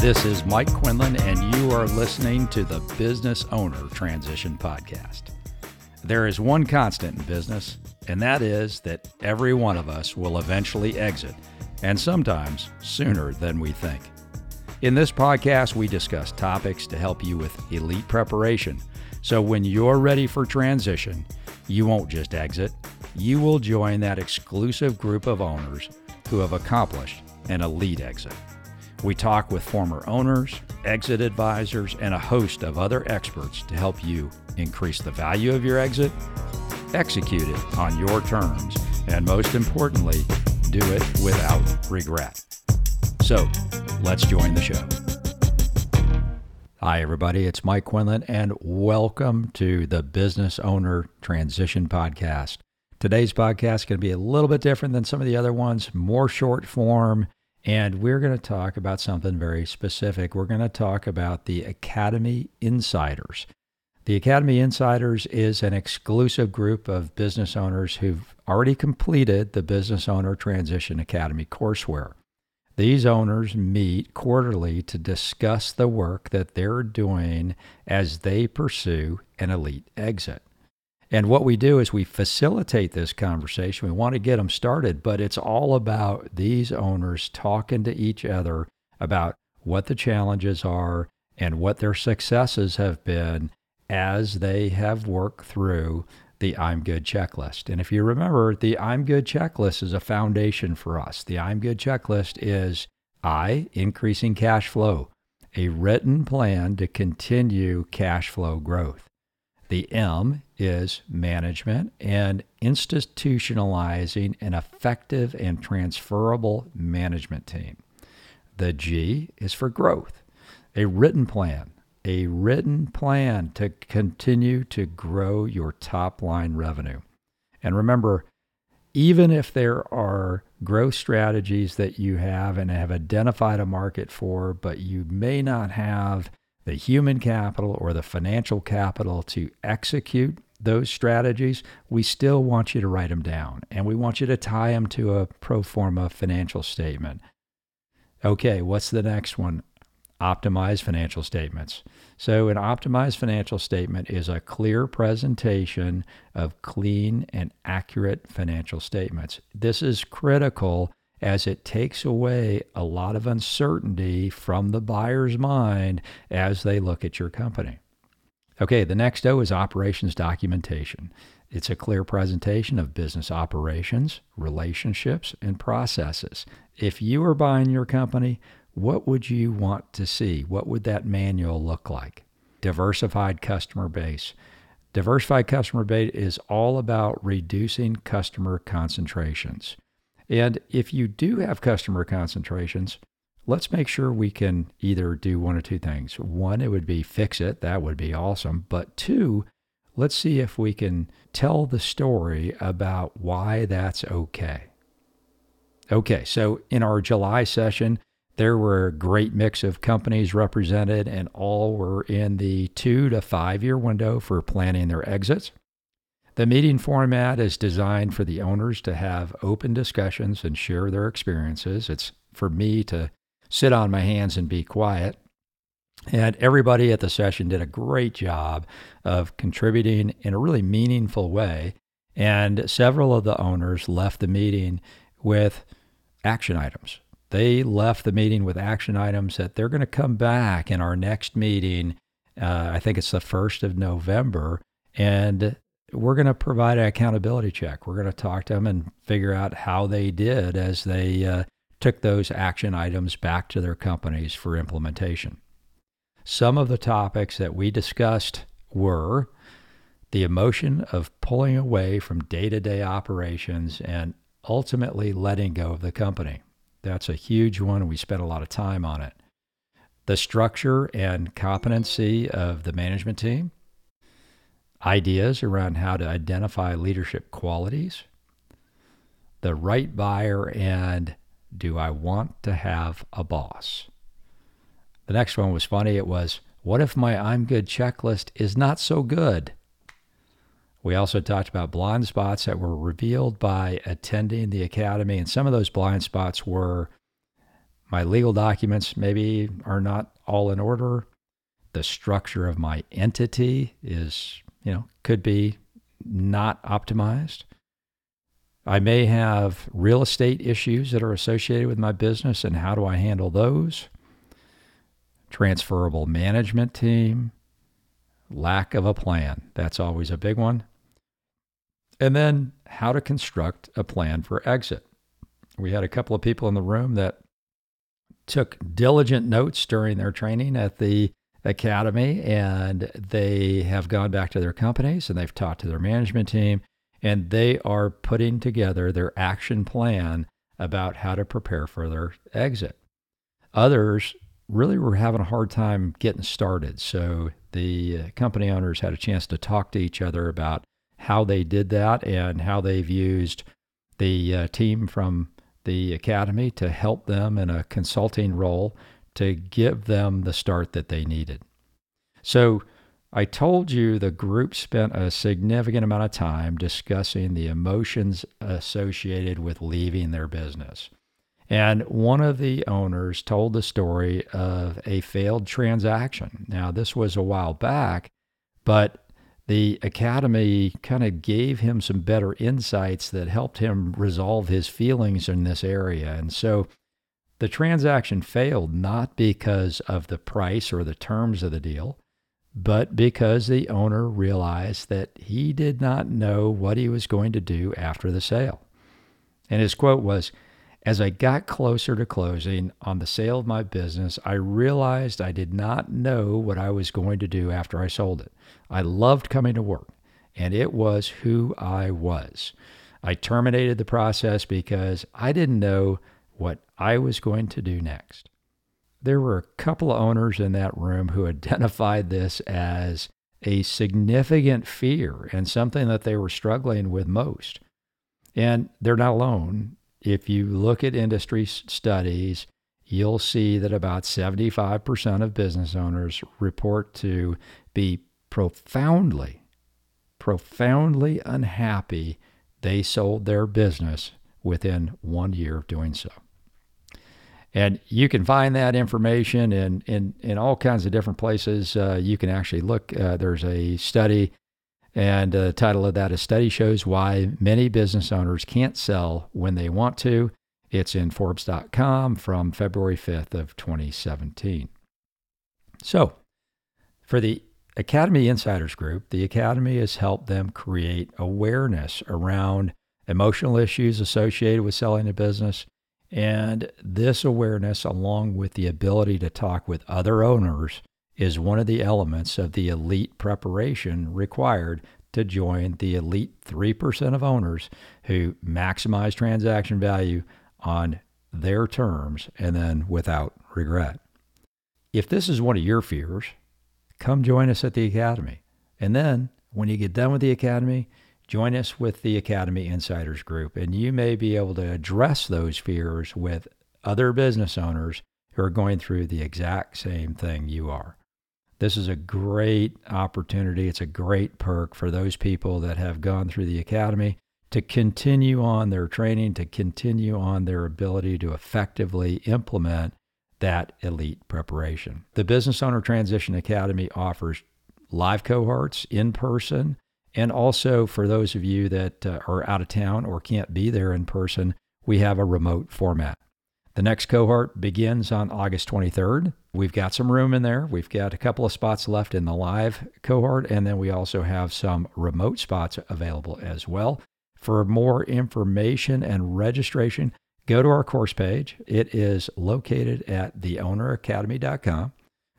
This is Mike Quinlan, and you are listening to the Business Owner Transition Podcast. There is one constant in business, and that is that every one of us will eventually exit, and sometimes sooner than we think. In this podcast, we discuss topics to help you with elite preparation. So when you're ready for transition, you won't just exit, you will join that exclusive group of owners who have accomplished an elite exit. We talk with former owners, exit advisors, and a host of other experts to help you increase the value of your exit, execute it on your terms, and most importantly, do it without regret. So, let's join the show. Hi, everybody. It's Mike Quinlan, and welcome to the Business Owner Transition Podcast. Today's podcast is going to be a little bit different than some of the other ones, more short form, and we're going to talk about something very specific. We're going to talk about the Academy Insiders. The Academy Insiders is an exclusive group of business owners who've already completed the Business Owner Transition Academy courseware. These owners meet quarterly to discuss the work that they're doing as they pursue an elite exit. And what we do is we facilitate this conversation. We want to get them started, but it's all about these owners talking to each other about what the challenges are and what their successes have been as they have worked through the I'm Good checklist. And if you remember, the I'm Good checklist is a foundation for us. The I'm Good checklist is I, increasing cash flow, a written plan to continue cash flow growth. The M is management and institutionalizing an effective and transferable management team. The G is for growth, a written plan, a written plan to continue to grow your top line revenue. And remember, even if there are growth strategies that you have and have identified a market for, but you may not have the human capital or the financial capital to execute those strategies, we still want you to write them down and we want you to tie them to a pro forma financial statement. Okay, what's the next one? Optimize financial statements. So, an optimized financial statement is a clear presentation of clean and accurate financial statements. This is critical as it takes away a lot of uncertainty from the buyer's mind as they look at your company. Okay, the next O is operations documentation. It's a clear presentation of business operations, relationships, and processes. If you are buying your company, what would you want to see? What would that manual look like? Diversified customer base. Diversified customer base is all about reducing customer concentrations. And if you do have customer concentrations, let's make sure we can either do one or two things. One, it would be fix it. That would be awesome. But two, let's see if we can tell the story about why that's okay. Okay, so in our July session, there were a great mix of companies represented, and all were in the two to five year window for planning their exits. The meeting format is designed for the owners to have open discussions and share their experiences. It's for me to sit on my hands and be quiet. And everybody at the session did a great job of contributing in a really meaningful way. And several of the owners left the meeting with action items. They left the meeting with action items that they're going to come back in our next meeting. Uh, I think it's the 1st of November. And we're going to provide an accountability check. We're going to talk to them and figure out how they did as they uh, took those action items back to their companies for implementation. Some of the topics that we discussed were the emotion of pulling away from day to day operations and ultimately letting go of the company. That's a huge one. We spent a lot of time on it. The structure and competency of the management team ideas around how to identify leadership qualities, the right buyer, and do I want to have a boss? The next one was funny. It was, what if my I'm good checklist is not so good? We also talked about blind spots that were revealed by attending the academy. And some of those blind spots were my legal documents maybe are not all in order. The structure of my entity is, you know, could be not optimized. I may have real estate issues that are associated with my business, and how do I handle those? Transferable management team, lack of a plan. That's always a big one. And then how to construct a plan for exit. We had a couple of people in the room that took diligent notes during their training at the academy and they have gone back to their companies and they've talked to their management team and they are putting together their action plan about how to prepare for their exit. Others really were having a hard time getting started. So the company owners had a chance to talk to each other about how they did that and how they've used the uh, team from the academy to help them in a consulting role to give them the start that they needed. So I told you the group spent a significant amount of time discussing the emotions associated with leaving their business. And one of the owners told the story of a failed transaction. Now, this was a while back, but the academy kind of gave him some better insights that helped him resolve his feelings in this area. And so the transaction failed not because of the price or the terms of the deal, but because the owner realized that he did not know what he was going to do after the sale. And his quote was, as I got closer to closing on the sale of my business, I realized I did not know what I was going to do after I sold it. I loved coming to work, and it was who I was. I terminated the process because I didn't know what I was going to do next. There were a couple of owners in that room who identified this as a significant fear and something that they were struggling with most. And they're not alone if you look at industry studies, you'll see that about 75% of business owners report to be profoundly, profoundly unhappy they sold their business within one year of doing so. And you can find that information in, in, in all kinds of different places. Uh, you can actually look, uh, there's a study and uh, the title of that is Study Shows Why Many Business Owners Can't Sell When They Want to. It's in Forbes.com from February 5th of 2017. So, for the Academy Insiders Group, the Academy has helped them create awareness around emotional issues associated with selling a business. And this awareness, along with the ability to talk with other owners is one of the elements of the elite preparation required to join the elite 3% of owners who maximize transaction value on their terms and then without regret. If this is one of your fears, come join us at the Academy. And then when you get done with the Academy, join us with the Academy Insiders Group, and you may be able to address those fears with other business owners who are going through the exact same thing you are. This is a great opportunity. It's a great perk for those people that have gone through the academy to continue on their training, to continue on their ability to effectively implement that elite preparation. The Business Owner Transition Academy offers live cohorts in person, and also for those of you that uh, are out of town or can't be there in person, we have a remote format. The next cohort begins on August 23rd. We've got some room in there. We've got a couple of spots left in the live cohort, and then we also have some remote spots available as well. For more information and registration, go to our course page. It is located at theowneracademy.com.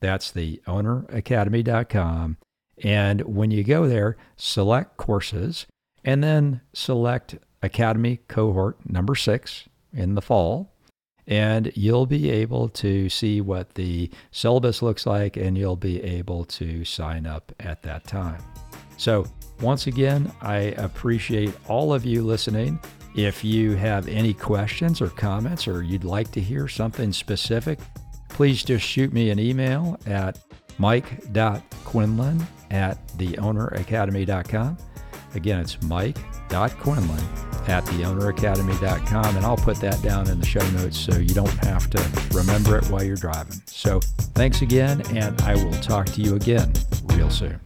That's theowneracademy.com. And when you go there, select courses and then select Academy cohort number six in the fall and you'll be able to see what the syllabus looks like and you'll be able to sign up at that time. So, once again, I appreciate all of you listening. If you have any questions or comments or you'd like to hear something specific, please just shoot me an email at mike.quinlan at theowneracademy.com. Again, it's mike.quinlan at theowneracademy.com. And I'll put that down in the show notes so you don't have to remember it while you're driving. So thanks again, and I will talk to you again real soon.